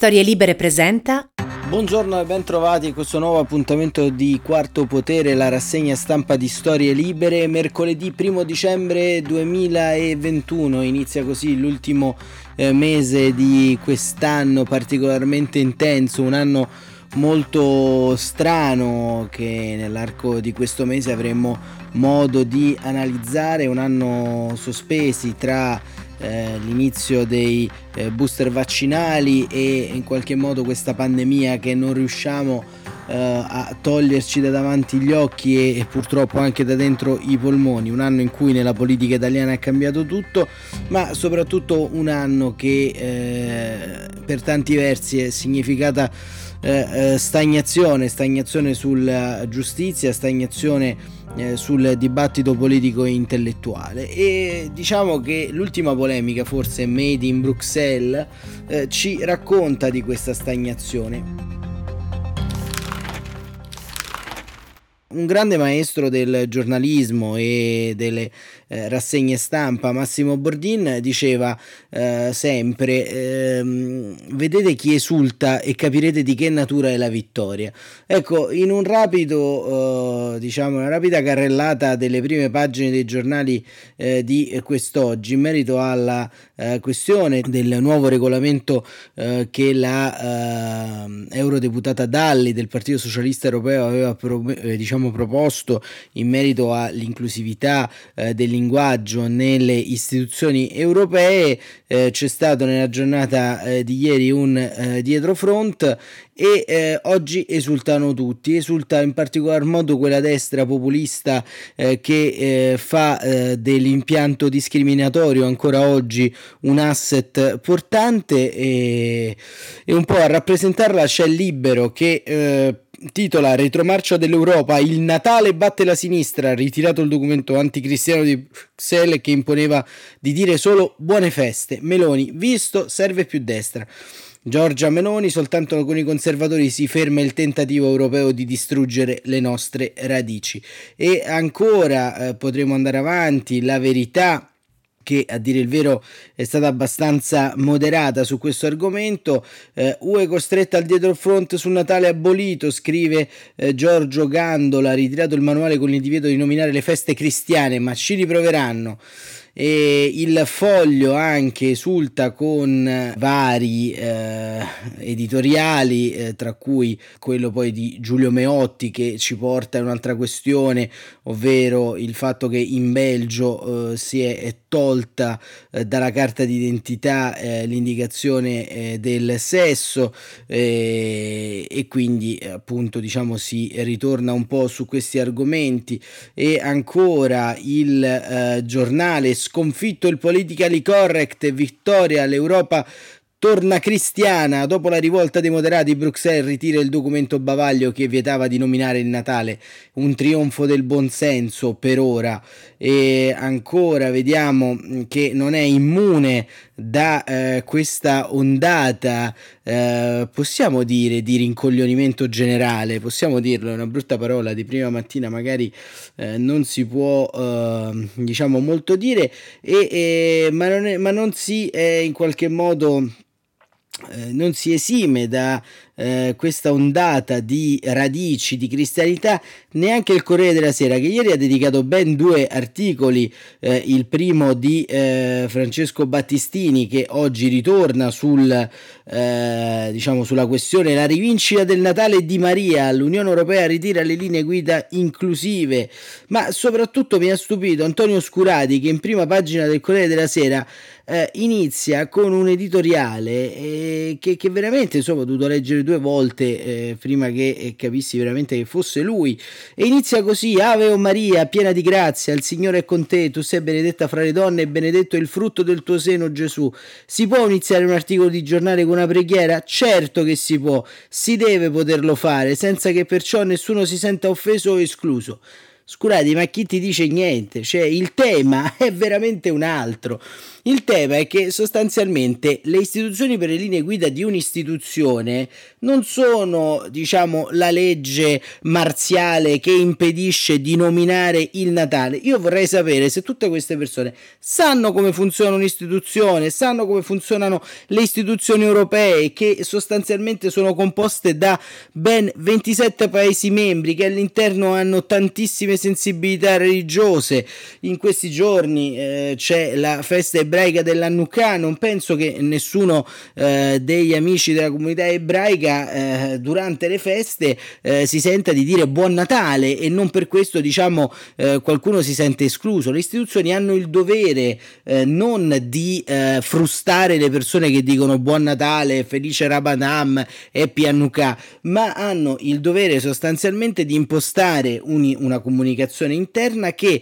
Storie Libere presenta Buongiorno e ben trovati a questo nuovo appuntamento di Quarto Potere, la rassegna stampa di Storie Libere. Mercoledì 1 dicembre 2021 inizia così l'ultimo eh, mese di quest'anno particolarmente intenso, un anno molto strano che nell'arco di questo mese avremo modo di analizzare, un anno sospesi tra eh, l'inizio dei eh, booster vaccinali e in qualche modo questa pandemia che non riusciamo eh, a toglierci da davanti gli occhi e, e, purtroppo anche da dentro i polmoni, un anno in cui nella politica italiana è cambiato tutto, ma soprattutto un anno che eh, per tanti versi è significata eh, stagnazione, stagnazione sulla giustizia, stagnazione eh, sul dibattito politico e intellettuale. E diciamo che l'ultima polemica forse Made in Bruxelles eh, ci racconta di questa stagnazione. Un grande maestro del giornalismo e delle eh, rassegne stampa, Massimo Bordin, diceva eh, sempre: ehm, Vedete chi esulta e capirete di che natura è la vittoria. Ecco, in un rapido, eh, diciamo, una rapida carrellata delle prime pagine dei giornali eh, di quest'oggi in merito alla eh, questione del nuovo regolamento eh, che la eurodeputata Dalli del Partito Socialista Europeo aveva pro- diciamo, proposto in merito all'inclusività eh, del linguaggio nelle istituzioni europee. Eh, c'è stato nella giornata eh, di ieri un eh, dietrofront e eh, oggi esultano tutti, esulta in particolar modo quella destra populista eh, che eh, fa dell'impianto discriminatorio ancora oggi un asset portante e, e un po' a rappresentarla c'è Libero che titola Retromarcia dell'Europa, il Natale batte la sinistra, ritirato il documento anticristiano di Bruxelles che imponeva di dire solo buone feste. Meloni, visto, serve più destra. Giorgia Meloni, soltanto con i conservatori si ferma il tentativo europeo di distruggere le nostre radici. E ancora eh, potremo andare avanti, la verità che a dire il vero è stata abbastanza moderata su questo argomento. Eh, UE costretta al dietro front sul Natale abolito, scrive eh, Giorgio Gandola, ritirato il manuale con il divieto di nominare le feste cristiane, ma ci riproveranno e il foglio anche esulta con vari eh, editoriali eh, tra cui quello poi di Giulio Meotti che ci porta a un'altra questione ovvero il fatto che in Belgio eh, si è tolta eh, dalla carta d'identità eh, l'indicazione eh, del sesso e quindi appunto diciamo si ritorna un po' su questi argomenti. E ancora il giornale sconfitto il politically correct, vittoria l'Europa torna cristiana. Dopo la rivolta dei moderati, Bruxelles ritira il documento bavaglio che vietava di nominare il Natale. Un trionfo del buonsenso per ora. E ancora vediamo che non è immune da eh, questa ondata, eh, possiamo dire, di rincoglionimento generale. Possiamo dirlo, è una brutta parola. Di prima mattina magari eh, non si può, eh, diciamo, molto dire, e, ma, non è, ma non si è in qualche modo non si esime da eh, questa ondata di radici di cristianità neanche il Corriere della Sera che ieri ha dedicato ben due articoli eh, il primo di eh, Francesco Battistini che oggi ritorna sul, eh, diciamo, sulla questione la rivincita del Natale di Maria. l'Unione Europea ritira le linee guida inclusive. Ma soprattutto mi ha stupito Antonio Scurati che in prima pagina del Corriere della Sera eh, inizia con un editoriale che, che, veramente insomma ho dovuto leggere due volte eh, prima che eh, capissi veramente che fosse lui e inizia così Ave o Maria piena di grazia il Signore è con te tu sei benedetta fra le donne e benedetto il frutto del tuo seno Gesù si può iniziare un articolo di giornale con una preghiera? certo che si può si deve poterlo fare senza che perciò nessuno si senta offeso o escluso Scusate, ma chi ti dice niente? Cioè, il tema è veramente un altro. Il tema è che sostanzialmente le istituzioni per le linee guida di un'istituzione non sono, diciamo, la legge marziale che impedisce di nominare il Natale. Io vorrei sapere se tutte queste persone sanno come funziona un'istituzione, sanno come funzionano le istituzioni europee che sostanzialmente sono composte da ben 27 paesi membri che all'interno hanno tantissime sensibilità religiose. In questi giorni eh, c'è la festa ebraica dell'Annukkah, non penso che nessuno eh, degli amici della comunità ebraica eh, durante le feste eh, si senta di dire buon Natale e non per questo diciamo eh, qualcuno si sente escluso. Le istituzioni hanno il dovere eh, non di frustare le persone che dicono buon Natale, felice Rabanam, Happy Hanukkah, ma hanno il dovere sostanzialmente di impostare un, una comunicazione interna che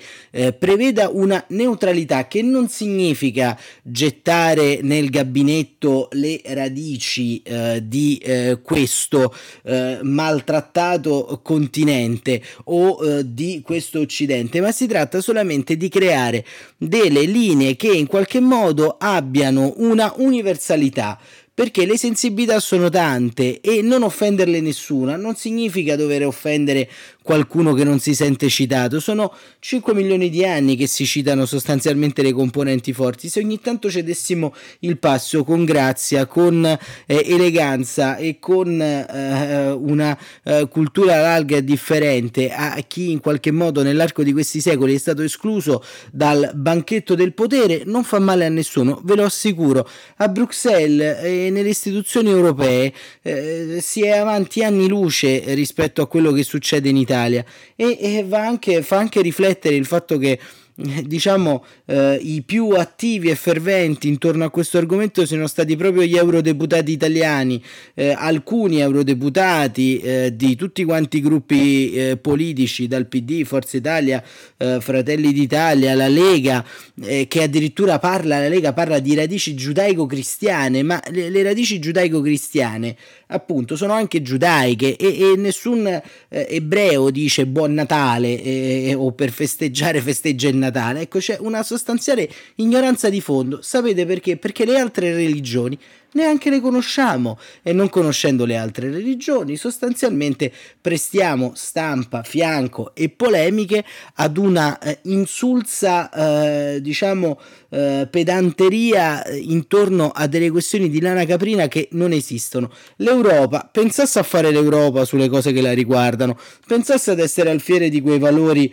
preveda una neutralità che non significa significa gettare nel gabinetto le radici eh, di eh, questo eh, maltrattato continente o eh, di questo occidente, ma si tratta solamente di creare delle linee che in qualche modo abbiano una universalità perché le sensibilità sono tante e non offenderle nessuna non significa dover offendere qualcuno che non si sente citato. Sono 5 milioni di anni che si citano sostanzialmente le componenti forti. Se ogni tanto cedessimo il passo con grazia, con eh, eleganza e con eh, una eh, cultura larga e differente a chi in qualche modo nell'arco di questi secoli è stato escluso dal banchetto del potere, non fa male a nessuno, ve lo assicuro. A Bruxelles e nelle istituzioni europee eh, si è avanti anni luce rispetto a quello che succede in Italia Italia. E, e anche, fa anche riflettere il fatto che diciamo eh, i più attivi e ferventi intorno a questo argomento siano stati proprio gli eurodeputati italiani, eh, alcuni eurodeputati eh, di tutti quanti i gruppi eh, politici, dal PD, Forza Italia, eh, Fratelli d'Italia, la Lega, eh, che addirittura parla, la Lega parla di radici giudaico-cristiane, ma le, le radici giudaico-cristiane appunto sono anche giudaiche e, e nessun ebreo dice buon Natale o per festeggiare festeggia il Natale Natale. Ecco, c'è una sostanziale ignoranza di fondo. Sapete perché? Perché le altre religioni neanche le conosciamo e non conoscendo le altre religioni sostanzialmente prestiamo stampa, fianco e polemiche ad una eh, insulsa eh, diciamo eh, pedanteria eh, intorno a delle questioni di lana caprina che non esistono. L'Europa pensasse a fare l'Europa sulle cose che la riguardano, pensasse ad essere alfiere di quei valori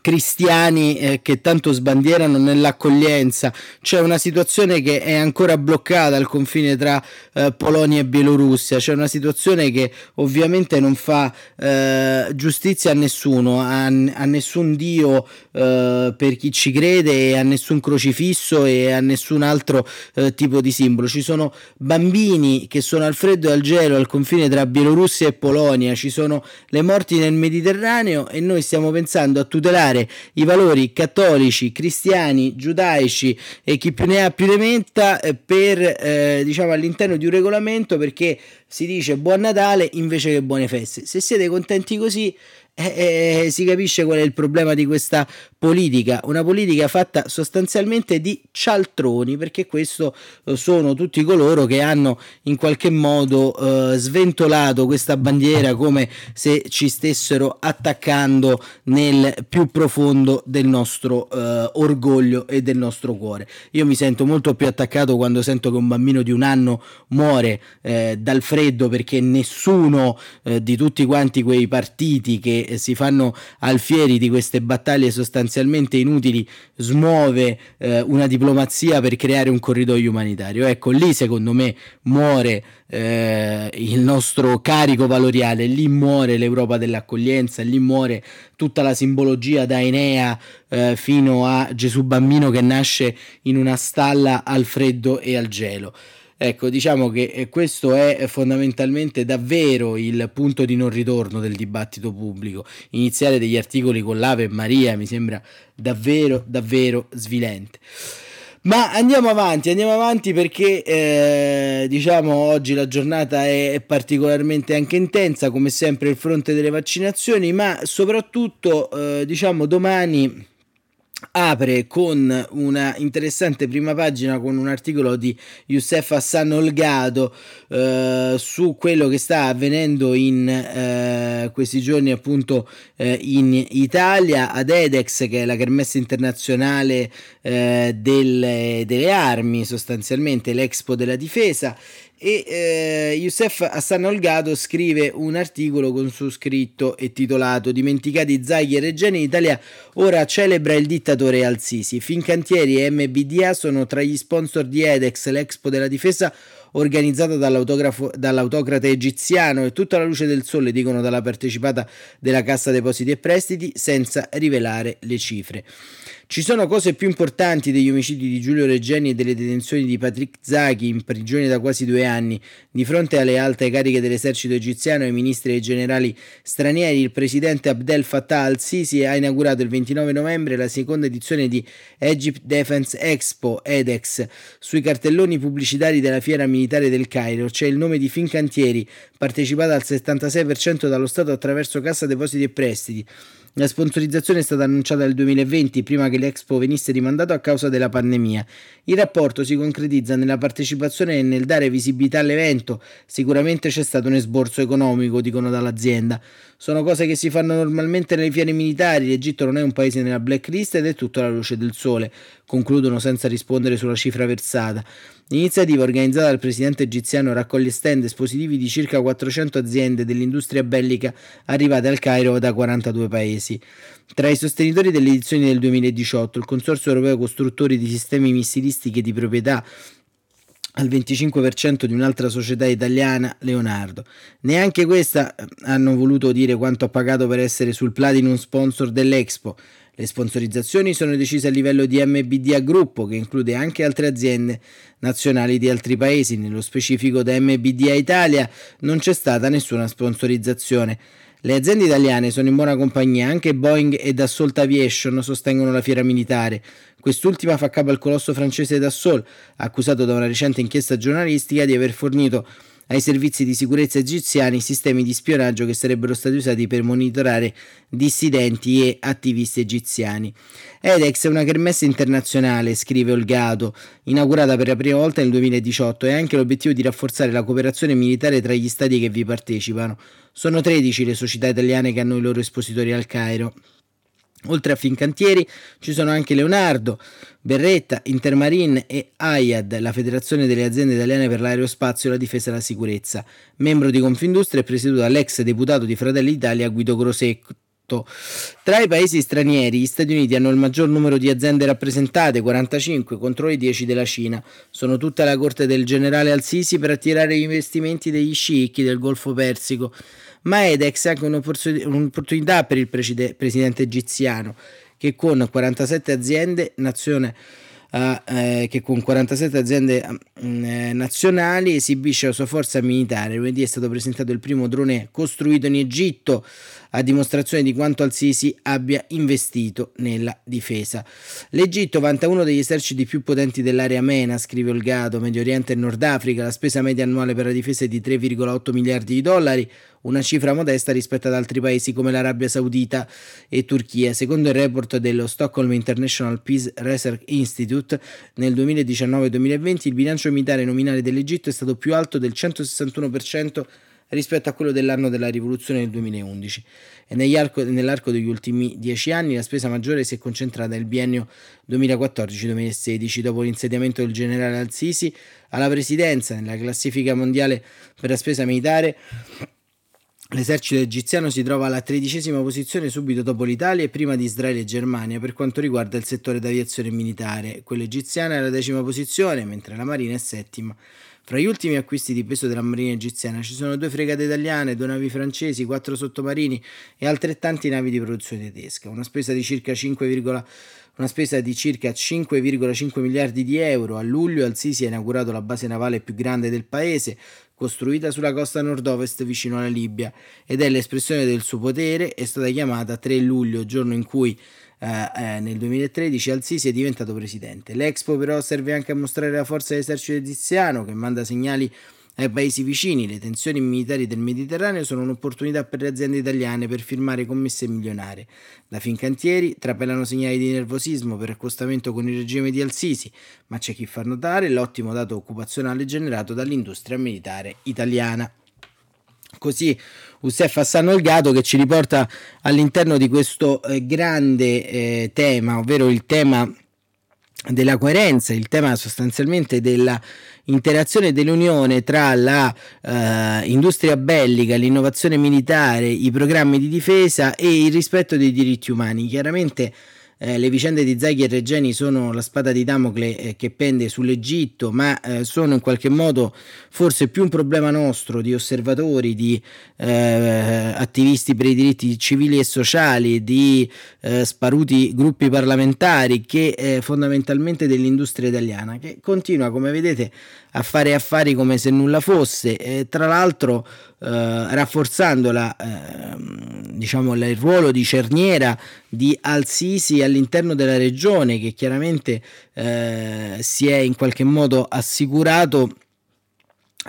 cristiani eh, che tanto sbandierano nell'accoglienza. C'è una situazione che è ancora bloccata al confine tra eh, Polonia e Bielorussia. C'è una situazione che ovviamente non fa eh, giustizia a nessuno a, a nessun dio eh, per chi ci crede a nessun crocifisso e a nessun altro eh, tipo di simbolo. Ci sono bambini che sono al freddo e al gelo al confine tra Bielorussia e Polonia. Ci sono le morti nel Mediterraneo e noi stiamo pensando a tutelare tutelare i valori cattolici, cristiani, giudaici e chi più ne ha più ne metta eh, per eh, diciamo all'interno di un regolamento perché si dice buon Natale invece che buone feste. Se siete contenti così eh, eh, si capisce qual è il problema di questa politica, una politica fatta sostanzialmente di cialtroni, perché questo eh, sono tutti coloro che hanno in qualche modo eh, sventolato questa bandiera come se ci stessero attaccando nel più profondo del nostro eh, orgoglio e del nostro cuore. Io mi sento molto più attaccato quando sento che un bambino di un anno muore eh, dal freddo perché nessuno di tutti quanti quei partiti che si fanno alfieri di queste battaglie sostanzialmente inutili smuove eh, una diplomazia per creare un corridoio umanitario. Ecco, lì secondo me muore eh, il nostro carico valoriale, lì muore l'Europa dell'accoglienza, lì muore tutta la simbologia da Enea eh, fino a Gesù bambino che nasce in una stalla al freddo e al gelo. Ecco, diciamo che eh, questo è fondamentalmente davvero il punto di non ritorno del dibattito pubblico. Iniziare degli articoli con l'Ave Maria mi sembra davvero, davvero svilente. Ma andiamo avanti, andiamo avanti perché eh, diciamo oggi la giornata è particolarmente anche intensa, come sempre il fronte delle vaccinazioni, ma soprattutto eh, diciamo domani apre con una interessante prima pagina con un articolo di Youssef Hassan Olgado eh, su quello che sta avvenendo in eh, questi giorni appunto eh, in Italia ad Edex che è la kermesse internazionale eh, delle, delle armi sostanzialmente l'Expo della difesa. E eh, Youssef Hassan Olgado scrive un articolo con su scritto e titolato Dimenticati Zaghi e Reggiani Italia ora celebra il dittatore Al-Sisi. Fincantieri e MBDA sono tra gli sponsor di Edex, l'Expo della difesa organizzata dall'autocrate egiziano e tutta la luce del sole dicono dalla partecipata della Cassa Depositi e Prestiti senza rivelare le cifre. Ci sono cose più importanti degli omicidi di Giulio Reggiani e delle detenzioni di Patrick Zaki in prigione da quasi due anni. Di fronte alle alte cariche dell'esercito egiziano ai ministri e ai generali stranieri, il presidente Abdel Fattah al-Sisi ha inaugurato il 29 novembre la seconda edizione di Egypt Defense Expo EDEX. Sui cartelloni pubblicitari della fiera militare del Cairo c'è il nome di Fincantieri, partecipata al 76% dallo Stato attraverso Cassa Depositi e Prestiti. La sponsorizzazione è stata annunciata nel 2020, prima che l'Expo venisse rimandato a causa della pandemia. Il rapporto si concretizza nella partecipazione e nel dare visibilità all'evento. Sicuramente c'è stato un esborso economico, dicono dall'azienda. Sono cose che si fanno normalmente nelle fiere militari. L'Egitto non è un paese nella blacklist ed è tutto alla luce del sole. Concludono senza rispondere sulla cifra versata. L'iniziativa organizzata dal presidente egiziano raccoglie stand espositivi di circa 400 aziende dell'industria bellica arrivate al Cairo da 42 paesi. Tra i sostenitori delle edizioni del 2018 il Consorzio Europeo Costruttori di Sistemi Missilistiche di proprietà al 25% di un'altra società italiana, Leonardo. Neanche questa eh, hanno voluto dire quanto ha pagato per essere sul Platinum sponsor dell'Expo. Le sponsorizzazioni sono decise a livello di MBDA Gruppo, che include anche altre aziende nazionali di altri paesi. Nello specifico da MBDA Italia non c'è stata nessuna sponsorizzazione. Le aziende italiane sono in buona compagnia, anche Boeing e Dassault Aviation sostengono la fiera militare. Quest'ultima fa capo al colosso francese Dassault, accusato da una recente inchiesta giornalistica di aver fornito ai servizi di sicurezza egiziani sistemi di spionaggio che sarebbero stati usati per monitorare dissidenti e attivisti egiziani. Edex è una kermesse internazionale, scrive Olgato, inaugurata per la prima volta nel 2018 e ha anche l'obiettivo di rafforzare la cooperazione militare tra gli stati che vi partecipano. Sono 13 le società italiane che hanno i loro espositori al Cairo. Oltre a Fincantieri ci sono anche Leonardo, Berretta, Intermarine e AIAD, la Federazione delle aziende italiane per l'aerospazio, la difesa e la sicurezza. Membro di Confindustria e presieduto dall'ex deputato di Fratelli d'Italia Guido Grosecco. Tra i paesi stranieri, gli Stati Uniti hanno il maggior numero di aziende rappresentate, 45, contro le 10 della Cina. Sono tutte alla corte del generale Al-Sisi per attirare gli investimenti degli sceicchi del Golfo Persico ma Edex è anche un'opportunità per il presidente egiziano che con 47 aziende nazione eh, che con 47 aziende eh, nazionali esibisce la sua forza militare. Lunedì è stato presentato il primo drone costruito in Egitto a dimostrazione di quanto Al-Sisi abbia investito nella difesa. L'Egitto vanta uno degli eserciti più potenti dell'area MENA, scrive Olgato, Medio Oriente e Nord Africa. La spesa media annuale per la difesa è di 3,8 miliardi di dollari, una cifra modesta rispetto ad altri paesi come l'Arabia Saudita e Turchia. Secondo il report dello Stockholm International Peace Research Institute, nel 2019-2020 il bilancio militare nominale dell'Egitto è stato più alto del 161% rispetto a quello dell'anno della rivoluzione del 2011 e nell'arco degli ultimi dieci anni la spesa maggiore si è concentrata nel biennio 2014-2016 dopo l'insediamento del generale Al-Sisi alla presidenza nella classifica mondiale per la spesa militare L'esercito egiziano si trova alla tredicesima posizione subito dopo l'Italia e prima di Israele e Germania per quanto riguarda il settore d'aviazione militare. Quello egiziano è alla decima posizione, mentre la Marina è settima. Fra gli ultimi acquisti di peso della Marina egiziana ci sono due fregate italiane, due navi francesi, quattro sottomarini e altrettanti navi di produzione tedesca. Una spesa di circa 5, una spesa di circa 5,5 miliardi di euro. A luglio Al-Sisi ha inaugurato la base navale più grande del paese, costruita sulla costa nord-ovest vicino alla Libia, ed è l'espressione del suo potere, è stata chiamata 3 luglio, giorno in cui eh, eh, nel 2013 Al-Sisi è diventato presidente. L'Expo però serve anche a mostrare la forza dell'esercito egiziano che manda segnali ai paesi vicini. Le tensioni militari del Mediterraneo sono un'opportunità per le aziende italiane per firmare commesse milionarie. Da Fincantieri trapelano segnali di nervosismo per accostamento con il regime di Al-Sisi, ma c'è chi fa notare l'ottimo dato occupazionale generato dall'industria militare italiana. Così Youssef Hassan Olgato che ci riporta all'interno di questo eh, grande eh, tema, ovvero il tema della coerenza, il tema sostanzialmente della interazione dell'unione tra la uh, industria bellica, l'innovazione militare, i programmi di difesa e il rispetto dei diritti umani. Chiaramente eh, le vicende di Zaghi e Regeni sono la spada di Damocle eh, che pende sull'Egitto, ma eh, sono in qualche modo forse più un problema nostro di osservatori, di eh, attivisti per i diritti civili e sociali, di eh, sparuti gruppi parlamentari che fondamentalmente dell'industria italiana, che continua, come vedete, a fare affari come se nulla fosse, e tra l'altro eh, rafforzando la, eh, diciamo, il ruolo di cerniera di Al-Sisi all'interno della regione che chiaramente eh, si è in qualche modo assicurato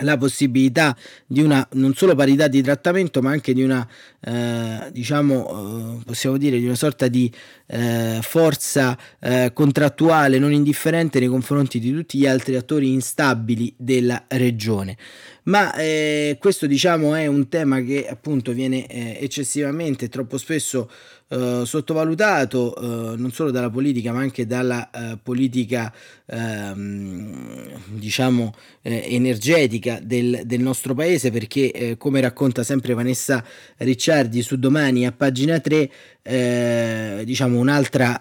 la possibilità di una non solo parità di trattamento ma anche di una eh, diciamo eh, possiamo dire di una sorta di eh, forza eh, contrattuale non indifferente nei confronti di tutti gli altri attori instabili della regione ma eh, questo diciamo è un tema che appunto viene eh, eccessivamente troppo spesso eh, sottovalutato eh, non solo dalla politica ma anche dalla eh, politica ehm, diciamo eh, energetica del, del, nostro paese perché come racconta sempre Vanessa Ricciardi su domani a pagina 3 diciamo un'altra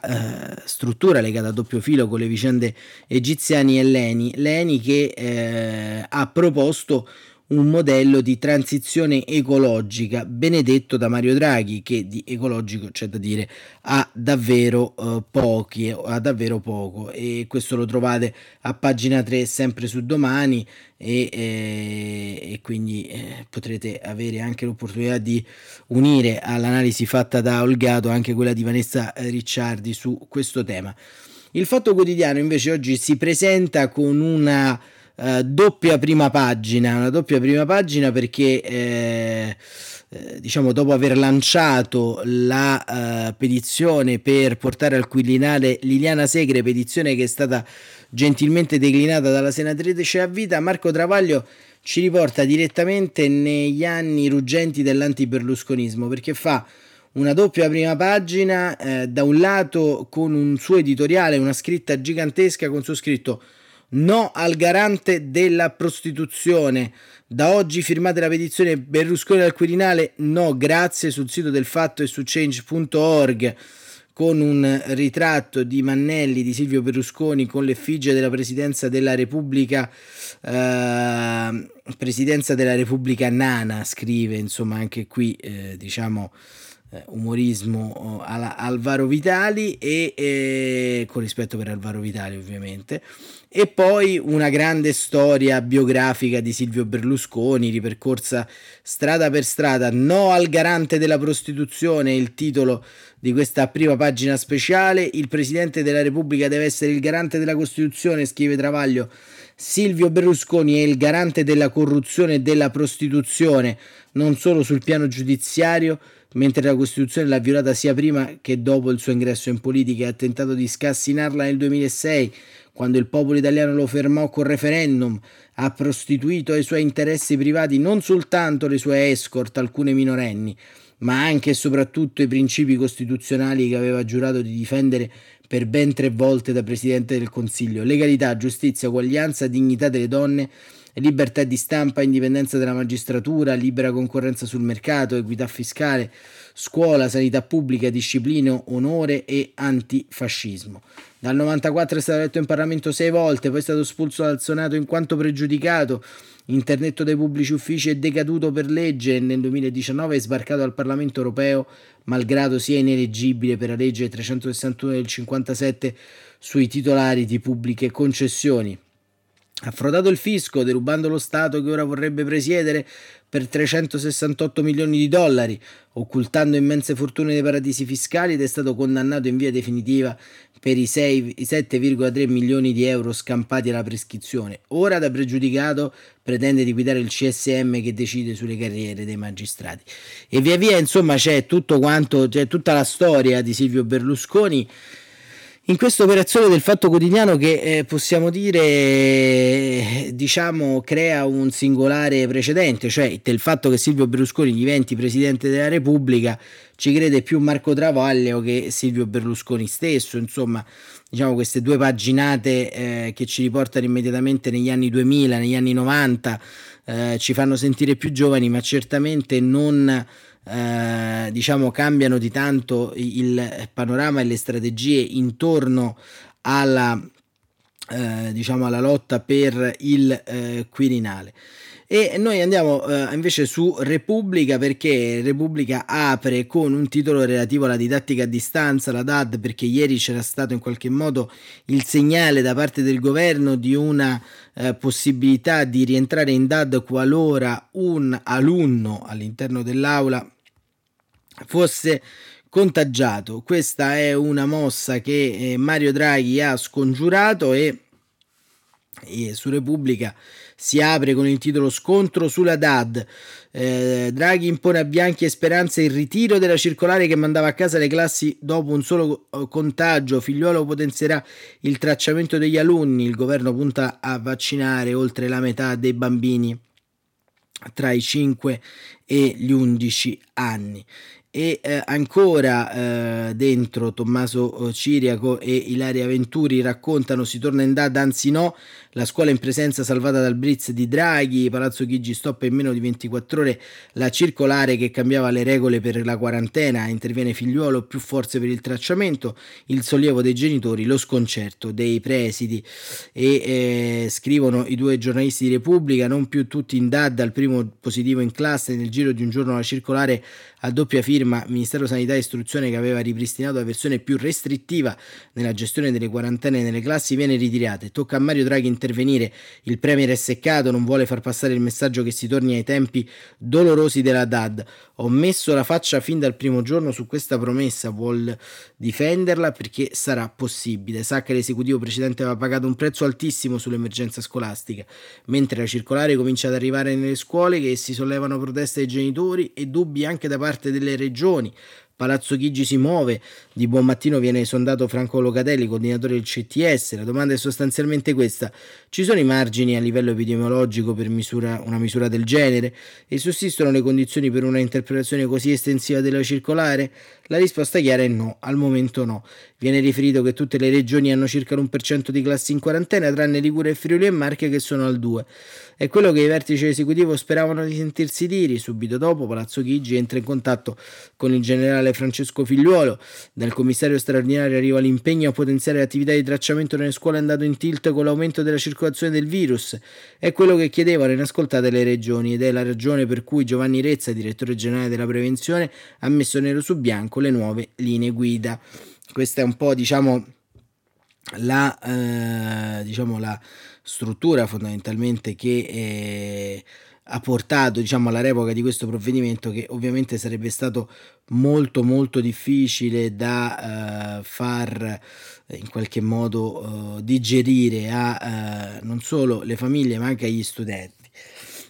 struttura legata a doppio filo con le vicende egiziani è l'ENI, l'ENI che ha proposto un modello di transizione ecologica benedetto da Mario Draghi che di ecologico c'è da dire ha davvero eh, pochi ha davvero poco. E questo lo trovate a pagina 3 sempre su domani e, eh, e quindi eh, potrete avere anche l'opportunità di unire all'analisi fatta da Olgato anche quella di Vanessa Ricciardi su questo tema. Il fatto quotidiano invece oggi si presenta con una eh, doppia prima pagina, una doppia prima pagina perché eh, eh, diciamo dopo aver lanciato la uh, petizione per portare al Quirinale Liliana Segre, petizione che è stata gentilmente declinata dalla senatrice a vita, Marco Travaglio ci riporta direttamente negli anni ruggenti dell'antiberlusconismo perché fa una doppia prima pagina eh, da un lato con un suo editoriale, una scritta gigantesca con su scritto No al garante della prostituzione. Da oggi firmate la petizione Berlusconi al Quirinale. No, grazie sul sito del fatto e su change.org con un ritratto di Mannelli di Silvio Berlusconi con l'effigie della Presidenza della Repubblica eh, Presidenza della Repubblica Nana scrive insomma anche qui eh, diciamo umorismo oh, alla Alvaro Vitali e eh, con rispetto per Alvaro Vitali ovviamente. E poi una grande storia biografica di Silvio Berlusconi ripercorsa strada per strada no al garante della prostituzione il titolo di questa prima pagina speciale. Il presidente della Repubblica deve essere il garante della Costituzione scrive Travaglio. Silvio Berlusconi è il garante della corruzione e della prostituzione non solo sul piano giudiziario mentre la Costituzione l'ha violata sia prima che dopo il suo ingresso in politica e ha tentato di scassinarla nel 2006, quando il popolo italiano lo fermò col referendum, ha prostituito ai suoi interessi privati non soltanto le sue escort, alcune minorenni, ma anche e soprattutto i principi costituzionali che aveva giurato di difendere per ben tre volte da Presidente del Consiglio. Legalità, giustizia, uguaglianza, dignità delle donne libertà di stampa, indipendenza della magistratura, libera concorrenza sul mercato, equità fiscale, scuola, sanità pubblica, disciplina, onore e antifascismo. Dal 94 è stato eletto in Parlamento sei volte, poi è stato espulso dal Senato in quanto pregiudicato, internetto dai pubblici uffici è decaduto per legge e nel 2019 è sbarcato al Parlamento europeo, malgrado sia ineleggibile per la legge 361 del 57 sui titolari di pubbliche concessioni. Ha frodato il fisco, derubando lo Stato che ora vorrebbe presiedere per 368 milioni di dollari, occultando immense fortune dei paradisi fiscali ed è stato condannato in via definitiva per i, 6, i 7,3 milioni di euro scampati alla prescrizione. Ora da pregiudicato pretende di guidare il CSM che decide sulle carriere dei magistrati. E via via, insomma, c'è tutto quanto, c'è tutta la storia di Silvio Berlusconi in questa operazione del Fatto Quotidiano che eh, possiamo dire diciamo crea un singolare precedente, cioè del fatto che Silvio Berlusconi diventi Presidente della Repubblica ci crede più Marco Travaglio che Silvio Berlusconi stesso, insomma diciamo queste due paginate eh, che ci riportano immediatamente negli anni 2000, negli anni 90 eh, ci fanno sentire più giovani ma certamente non eh, diciamo cambiano di tanto il panorama e le strategie intorno alla, eh, diciamo alla lotta per il eh, Quirinale. E noi andiamo uh, invece su Repubblica perché Repubblica apre con un titolo relativo alla didattica a distanza, la DAD, perché ieri c'era stato in qualche modo il segnale da parte del governo di una uh, possibilità di rientrare in DAD qualora un alunno all'interno dell'aula fosse contagiato. Questa è una mossa che eh, Mario Draghi ha scongiurato e, e su Repubblica si apre con il titolo Scontro sulla DAD. Eh, Draghi impone a Bianchi e Speranza il ritiro della circolare che mandava a casa le classi dopo un solo eh, contagio. Figliuolo potenzierà il tracciamento degli alunni. Il governo punta a vaccinare oltre la metà dei bambini tra i 5 e gli 11 anni e eh, ancora eh, dentro Tommaso eh, Ciriaco e Ilaria Venturi raccontano si torna in DAD anzi no la scuola in presenza salvata dal blitz di Draghi Palazzo Chigi stoppa in meno di 24 ore la circolare che cambiava le regole per la quarantena. Interviene figliuolo più forze per il tracciamento il sollievo dei genitori lo sconcerto dei presidi. E eh, scrivono i due giornalisti di Repubblica non più tutti in DAD al primo positivo in classe nel giro di un giorno la circolare a doppia firma Ministero Sanità e Istruzione che aveva ripristinato la versione più restrittiva nella gestione delle quarantene nelle classi viene ritirata tocca a Mario Draghi intervenire. Il Premier è seccato, non vuole far passare il messaggio che si torni ai tempi dolorosi della DAD. Ho messo la faccia fin dal primo giorno su questa promessa, vuol difenderla perché sarà possibile. Sa che l'esecutivo precedente aveva pagato un prezzo altissimo sull'emergenza scolastica, mentre la circolare comincia ad arrivare nelle scuole che si sollevano proteste dei genitori e dubbi anche da parte delle regioni. Palazzo Chigi si muove, di buon mattino viene sondato Franco Locatelli, coordinatore del CTS. La domanda è sostanzialmente questa: ci sono i margini a livello epidemiologico per misura, una misura del genere? E sussistono le condizioni per una interpretazione così estensiva della circolare? La risposta chiara è no, al momento no. Viene riferito che tutte le regioni hanno circa l'1% di classi in quarantena, tranne Ligure e Friuli e Marche che sono al 2%. È quello che i vertici esecutivo speravano di sentirsi dire. Subito dopo Palazzo Chigi entra in contatto con il generale Francesco Figliuolo. Dal commissario straordinario arriva l'impegno a potenziare l'attività di tracciamento nelle scuole andato in tilt con l'aumento della circolazione del virus. È quello che chiedevano inascoltate le regioni ed è la ragione per cui Giovanni Rezza, direttore generale della prevenzione, ha messo nero su bianco le nuove linee guida. Questa è un po' diciamo la, eh, diciamo, la struttura fondamentalmente che eh, ha portato diciamo, alla revoca di questo provvedimento che ovviamente sarebbe stato molto molto difficile da uh, far in qualche modo uh, digerire a uh, non solo le famiglie ma anche agli studenti.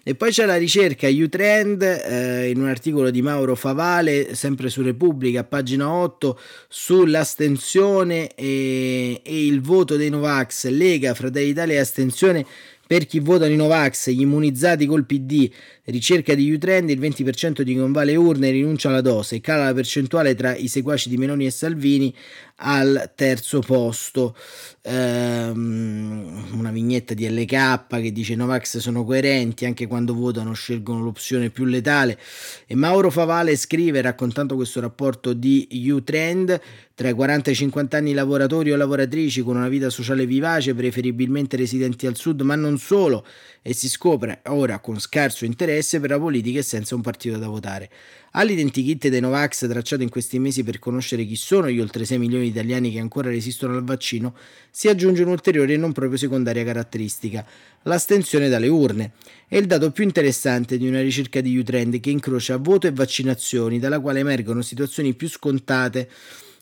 E poi c'è la ricerca U-Trend eh, in un articolo di Mauro Favale, sempre su Repubblica, pagina 8, sull'astensione e, e il voto dei Novax, Lega, Fratelli d'Italia e astensione per chi vota i Novax, gli immunizzati col PD, ricerca di U-Trend, il 20% di convale urne rinuncia alla dose, cala la percentuale tra i seguaci di Meloni e Salvini al terzo posto. Ehm, una vignetta di LK che dice Novax sono coerenti anche quando votano scelgono l'opzione più letale e Mauro Favale scrive raccontando questo rapporto di U-Trend tra i 40 e i 50 anni lavoratori o lavoratrici con una vita sociale vivace, preferibilmente residenti al sud, ma non solo, e si scopre ora con scarso interesse per la politica e senza un partito da votare. All'identikit dei Novax tracciato in questi mesi per conoscere chi sono gli oltre 6 milioni di italiani che ancora resistono al vaccino, si aggiunge un'ulteriore e non proprio secondaria caratteristica, l'astensione dalle urne. È il dato più interessante di una ricerca di U-Trend che incrocia voto e vaccinazioni, dalla quale emergono situazioni più scontate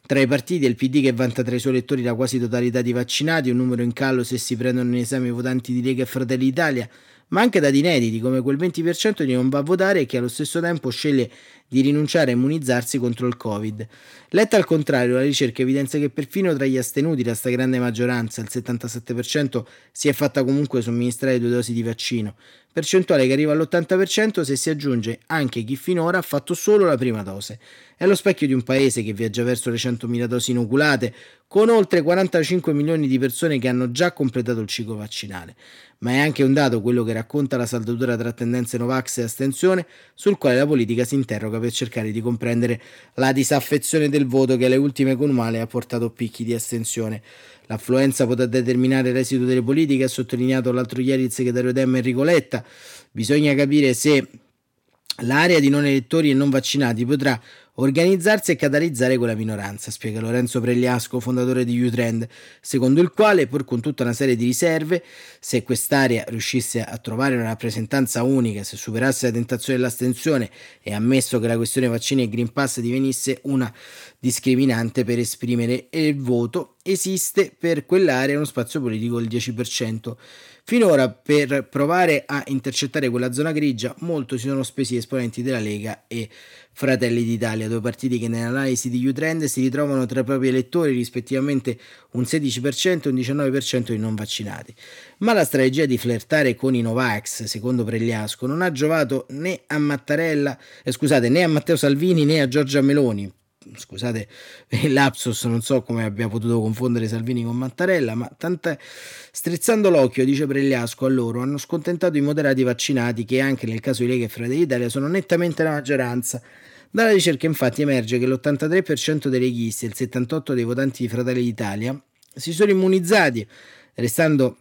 tra i partiti e il PD che vanta tra i suoi elettori la quasi totalità di vaccinati, un numero in callo se si prendono in esame i votanti di Lega e Fratelli d'Italia, ma anche dati inediti come quel 20% di non va a votare e che allo stesso tempo sceglie di rinunciare a immunizzarsi contro il Covid. Letta al contrario, la ricerca evidenzia che perfino tra gli astenuti la stragrande maggioranza, il 77%, si è fatta comunque somministrare due dosi di vaccino, percentuale che arriva all'80% se si aggiunge anche chi finora ha fatto solo la prima dose. È lo specchio di un paese che viaggia verso le 100.000 dosi inoculate, con oltre 45 milioni di persone che hanno già completato il ciclo vaccinale ma è anche un dato quello che racconta la saldatura tra tendenze Novax e astensione, sul quale la politica si interroga per cercare di comprendere la disaffezione del voto che alle ultime comunali ha portato picchi di astensione. L'affluenza potrà determinare l'esito delle politiche, ha sottolineato l'altro ieri il segretario Dem Enrico Letta. Bisogna capire se l'area di non elettori e non vaccinati potrà organizzarsi e catalizzare quella minoranza, spiega Lorenzo Pregliasco, fondatore di Utrend, secondo il quale, pur con tutta una serie di riserve, se quest'area riuscisse a trovare una rappresentanza unica, se superasse la tentazione dell'astensione e ammesso che la questione vaccini e Green Pass divenisse una discriminante per esprimere il voto, esiste per quell'area uno spazio politico del 10%. Finora per provare a intercettare quella zona grigia molto si sono spesi esponenti della Lega e Fratelli d'Italia, due partiti che nell'analisi di U-Trend si ritrovano tra i propri elettori rispettivamente un 16% e un 19% di non vaccinati. Ma la strategia di flirtare con i Novax, secondo Pregliasco, non ha giovato né a eh, scusate, né a Matteo Salvini né a Giorgia Meloni, scusate il lapsus, non so come abbia potuto confondere Salvini con Mattarella, ma tant'è, strizzando l'occhio, dice Pregliasco, a loro hanno scontentato i moderati vaccinati che anche nel caso di Lega e Fratelli d'Italia sono nettamente la maggioranza. Dalla ricerca infatti emerge che l'83% dei leghisti e il 78% dei votanti di Fratelli d'Italia si sono immunizzati, restando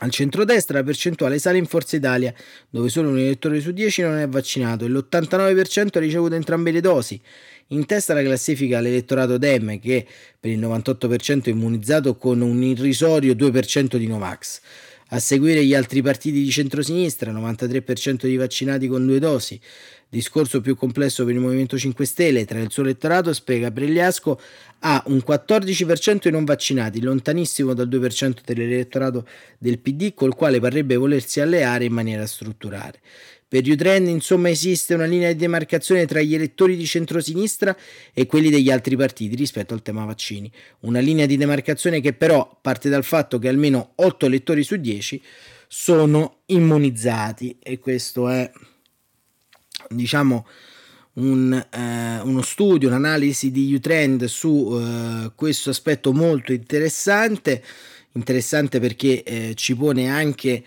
al centrodestra la percentuale sale in Forza Italia, dove solo un elettore su 10 non è vaccinato e l'89% ha ricevuto entrambe le dosi. In testa alla classifica l'elettorato Dem che per il 98% è immunizzato con un irrisorio 2% di Novax. A seguire gli altri partiti di centrosinistra, 93% di vaccinati con due dosi. Discorso più complesso per il Movimento 5 Stelle, tra il suo elettorato, spiega Pregliasco, ha un 14% di non vaccinati, lontanissimo dal 2% dell'elettorato del PD, col quale parrebbe volersi alleare in maniera strutturale. Per Utrend, insomma, esiste una linea di demarcazione tra gli elettori di centrosinistra e quelli degli altri partiti rispetto al tema vaccini. Una linea di demarcazione che però parte dal fatto che almeno 8 elettori su 10 sono immunizzati e questo è, diciamo, un, eh, uno studio, un'analisi di Utrend su eh, questo aspetto molto interessante, interessante perché eh, ci pone anche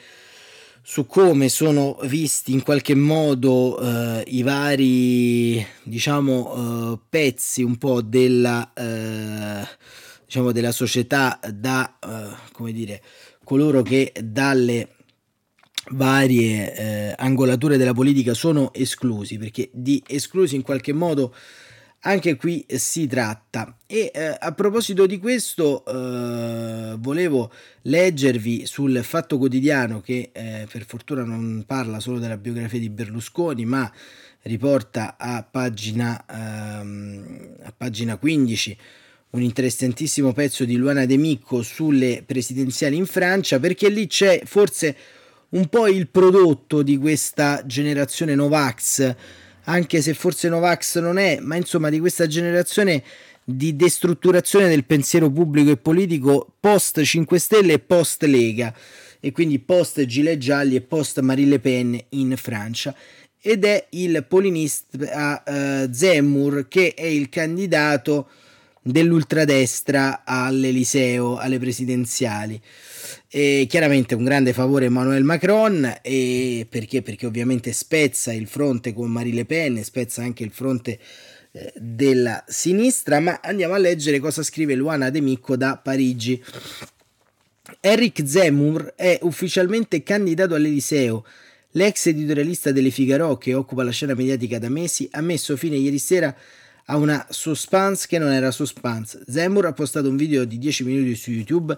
su come sono visti in qualche modo eh, i vari diciamo eh, pezzi un po' della eh, diciamo della società da eh, come dire coloro che dalle varie eh, angolature della politica sono esclusi perché di esclusi in qualche modo anche qui si tratta. E eh, a proposito di questo, eh, volevo leggervi sul Fatto Quotidiano che eh, per fortuna non parla solo della biografia di Berlusconi, ma riporta a pagina, ehm, a pagina 15 un interessantissimo pezzo di Luana De Micco sulle presidenziali in Francia, perché lì c'è forse un po' il prodotto di questa generazione Novax anche se forse Novax non è, ma insomma di questa generazione di destrutturazione del pensiero pubblico e politico post 5 Stelle e post Lega. e quindi post gilet gialli e post Marine Le Pen in Francia ed è il polinista uh, Zemmour che è il candidato dell'ultradestra all'Eliseo, alle presidenziali. E chiaramente un grande favore Emmanuel Macron e perché? perché ovviamente spezza il fronte con Marie Le Pen, spezza anche il fronte eh, della sinistra, ma andiamo a leggere cosa scrive Luana De Micco da Parigi. Eric Zemmour è ufficialmente candidato all'Eliseo. L'ex editorialista delle Figaro, che occupa la scena mediatica da mesi, ha messo fine ieri sera una suspense che non era suspense. Zemmour ha postato un video di 10 minuti su YouTube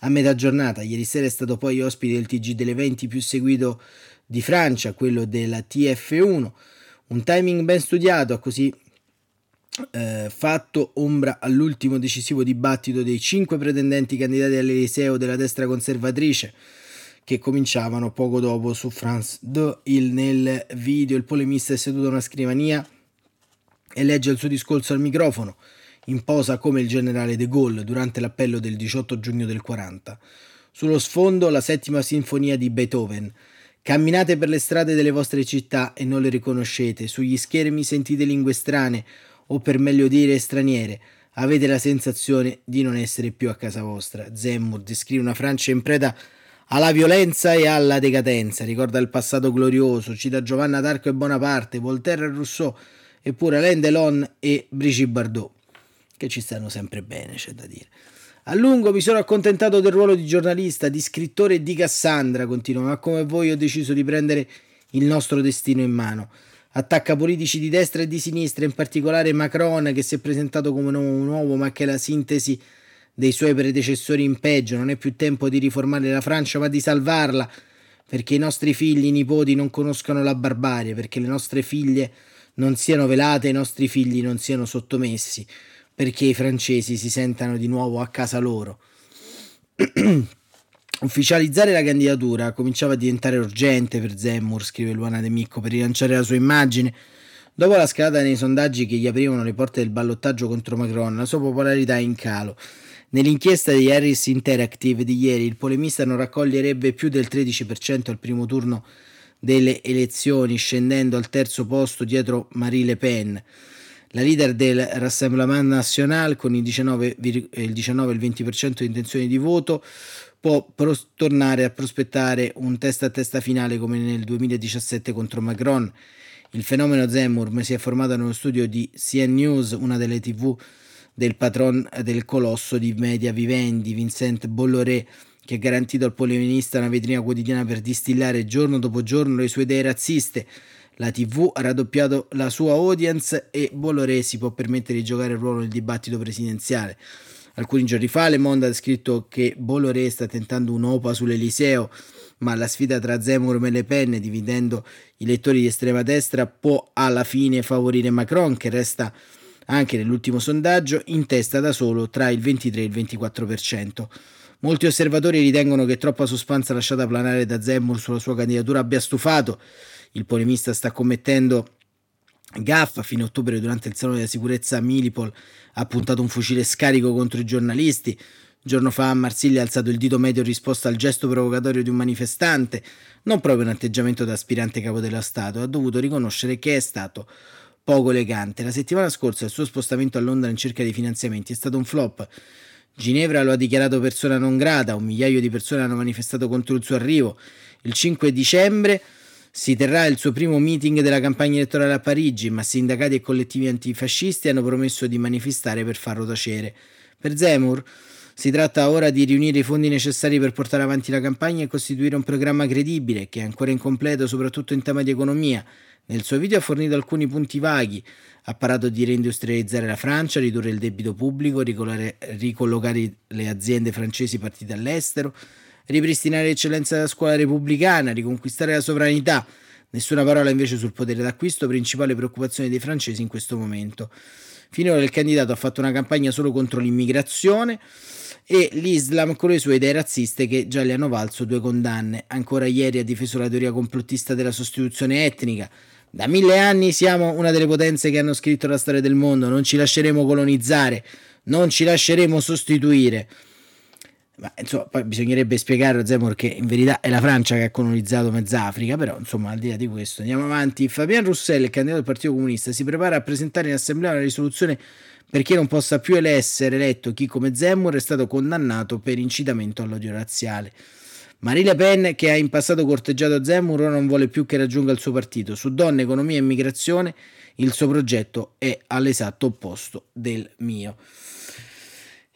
a metà giornata. Ieri sera è stato poi ospite del TG dell'eventi più seguito di Francia, quello della TF1. Un timing ben studiato ha così eh, fatto ombra all'ultimo decisivo dibattito dei cinque pretendenti candidati all'Eliseo della destra conservatrice che cominciavano poco dopo su France 2. Il, nel video il polemista è seduto a una scrivania e legge il suo discorso al microfono, in posa come il generale de Gaulle durante l'appello del 18 giugno del 40. Sullo sfondo la settima sinfonia di Beethoven. Camminate per le strade delle vostre città e non le riconoscete, sugli schermi sentite lingue strane o per meglio dire straniere. Avete la sensazione di non essere più a casa vostra. Zemmour descrive una Francia in preda alla violenza e alla decadenza, ricorda il passato glorioso, cita Giovanna d'Arco e Bonaparte, Voltaire e Rousseau, eppure Alain Delon e Brigitte Bardot, che ci stanno sempre bene, c'è da dire. A lungo mi sono accontentato del ruolo di giornalista, di scrittore e di Cassandra, continua, ma come voi ho deciso di prendere il nostro destino in mano. Attacca politici di destra e di sinistra, in particolare Macron, che si è presentato come un uomo, ma che è la sintesi dei suoi predecessori in peggio. Non è più tempo di riformare la Francia, ma di salvarla, perché i nostri figli, i nipoti non conoscano la barbarie, perché le nostre figlie non siano velate e i nostri figli non siano sottomessi, perché i francesi si sentano di nuovo a casa loro. Ufficializzare la candidatura cominciava a diventare urgente per Zemmour, scrive Luana De Micco, per rilanciare la sua immagine. Dopo la scalata nei sondaggi che gli aprivano le porte del ballottaggio contro Macron, la sua popolarità è in calo. Nell'inchiesta di Harris Interactive di ieri, il polemista non raccoglierebbe più del 13% al primo turno delle elezioni, scendendo al terzo posto dietro Marie Le Pen. La leader del Rassemblement National, con il 19, il 19 e il 20% di intenzioni di voto, può pros- tornare a prospettare un testa a testa finale come nel 2017 contro Macron. Il fenomeno Zemmour si è formato nello studio di CN News, una delle tv del patron del colosso di media vivendi, Vincent Bolloré, che ha garantito al polemista una vetrina quotidiana per distillare giorno dopo giorno le sue idee razziste. La TV ha raddoppiato la sua audience e Bolloré si può permettere di giocare il ruolo nel dibattito presidenziale. Alcuni giorni fa Le Monde ha scritto che Bolloré sta tentando un'opa sull'Eliseo, ma la sfida tra Zemmour e Le Pen, dividendo i lettori di estrema destra, può alla fine favorire Macron, che resta anche nell'ultimo sondaggio in testa da solo tra il 23 e il 24%. Molti osservatori ritengono che troppa suspensa lasciata planare da Zemmour sulla sua candidatura abbia stufato. Il polemista sta commettendo gaffa. A fine ottobre, durante il salone della sicurezza Milipol, ha puntato un fucile scarico contro i giornalisti. Il giorno fa a Marsiglia ha alzato il dito medio in risposta al gesto provocatorio di un manifestante, non proprio un atteggiamento da aspirante capo dello Stato, ha dovuto riconoscere che è stato poco elegante. La settimana scorsa il suo spostamento a Londra in cerca di finanziamenti è stato un flop. Ginevra lo ha dichiarato persona non grata, un migliaio di persone hanno manifestato contro il suo arrivo. Il 5 dicembre si terrà il suo primo meeting della campagna elettorale a Parigi, ma sindacati e collettivi antifascisti hanno promesso di manifestare per farlo tacere. Per Zemmour si tratta ora di riunire i fondi necessari per portare avanti la campagna e costituire un programma credibile, che è ancora incompleto soprattutto in tema di economia. Nel suo video ha fornito alcuni punti vaghi, ha parlato di reindustrializzare la Francia, ridurre il debito pubblico, ricollocare le aziende francesi partite all'estero, ripristinare l'eccellenza della scuola repubblicana, riconquistare la sovranità. Nessuna parola invece sul potere d'acquisto, principale preoccupazione dei francesi in questo momento. Finora il candidato ha fatto una campagna solo contro l'immigrazione e l'Islam con le sue idee razziste che già le hanno valso due condanne. Ancora ieri ha difeso la teoria complottista della sostituzione etnica, da mille anni siamo una delle potenze che hanno scritto la storia del mondo, non ci lasceremo colonizzare, non ci lasceremo sostituire. Ma insomma, poi bisognerebbe spiegare a Zemmour che in verità è la Francia che ha colonizzato mezza Africa, però insomma al di là di questo andiamo avanti. Fabian Roussel, candidato del Partito Comunista, si prepara a presentare in assemblea una risoluzione perché non possa più essere eletto chi come Zemmour è stato condannato per incitamento all'odio razziale. Marine Le Pen, che ha in passato corteggiato Zemmour, ora non vuole più che raggiunga il suo partito. Su donne, economia e immigrazione il suo progetto è all'esatto opposto del mio.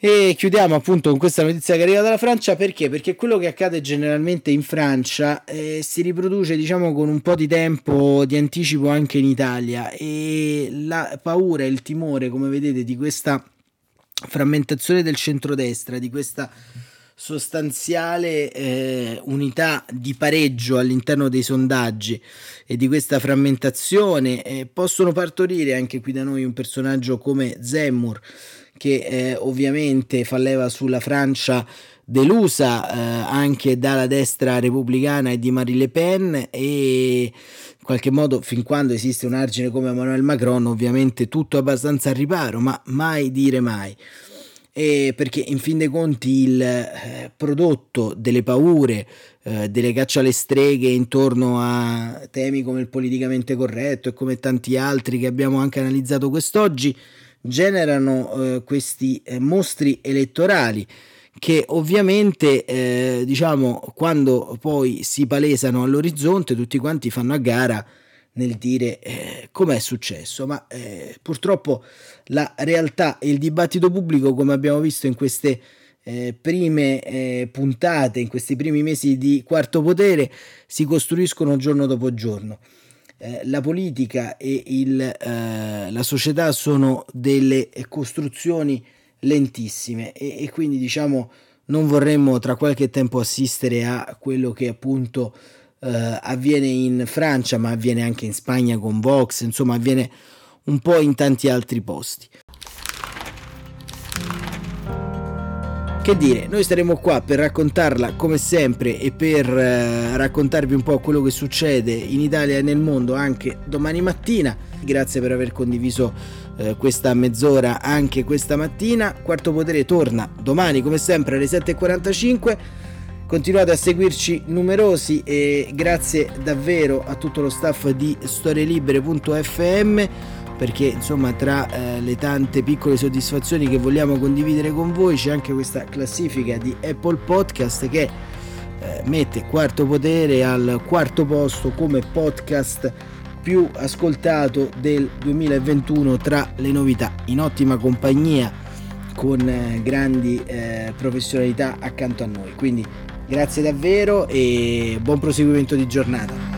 E chiudiamo appunto con questa notizia che arriva dalla Francia perché? Perché quello che accade generalmente in Francia eh, si riproduce diciamo con un po' di tempo di anticipo anche in Italia e la paura e il timore come vedete di questa frammentazione del centrodestra, di questa sostanziale eh, unità di pareggio all'interno dei sondaggi e di questa frammentazione eh, possono partorire anche qui da noi un personaggio come Zemmour che eh, ovviamente fa leva sulla Francia delusa eh, anche dalla destra repubblicana e di Marie Le Pen e in qualche modo fin quando esiste un argine come Emmanuel Macron ovviamente tutto abbastanza a riparo ma mai dire mai. E perché in fin dei conti il eh, prodotto delle paure, eh, delle caccia alle streghe intorno a temi come il politicamente corretto e come tanti altri che abbiamo anche analizzato quest'oggi, generano eh, questi eh, mostri elettorali che ovviamente eh, diciamo quando poi si palesano all'orizzonte tutti quanti fanno a gara nel dire eh, com'è successo, ma eh, purtroppo la realtà e il dibattito pubblico, come abbiamo visto in queste eh, prime eh, puntate, in questi primi mesi di quarto potere, si costruiscono giorno dopo giorno. Eh, la politica e il, eh, la società sono delle costruzioni lentissime e, e quindi diciamo non vorremmo tra qualche tempo assistere a quello che appunto eh, avviene in Francia, ma avviene anche in Spagna con Vox, insomma avviene un po' in tanti altri posti. Che dire, noi staremo qua per raccontarla come sempre e per eh, raccontarvi un po' quello che succede in Italia e nel mondo anche domani mattina. Grazie per aver condiviso eh, questa mezz'ora anche questa mattina. Quarto Potere torna domani come sempre alle 7.45 continuate a seguirci numerosi e grazie davvero a tutto lo staff di storielibere.fm perché insomma tra eh, le tante piccole soddisfazioni che vogliamo condividere con voi c'è anche questa classifica di Apple Podcast che eh, mette quarto potere al quarto posto come podcast più ascoltato del 2021 tra le novità in ottima compagnia con eh, grandi eh, professionalità accanto a noi quindi Grazie davvero e buon proseguimento di giornata.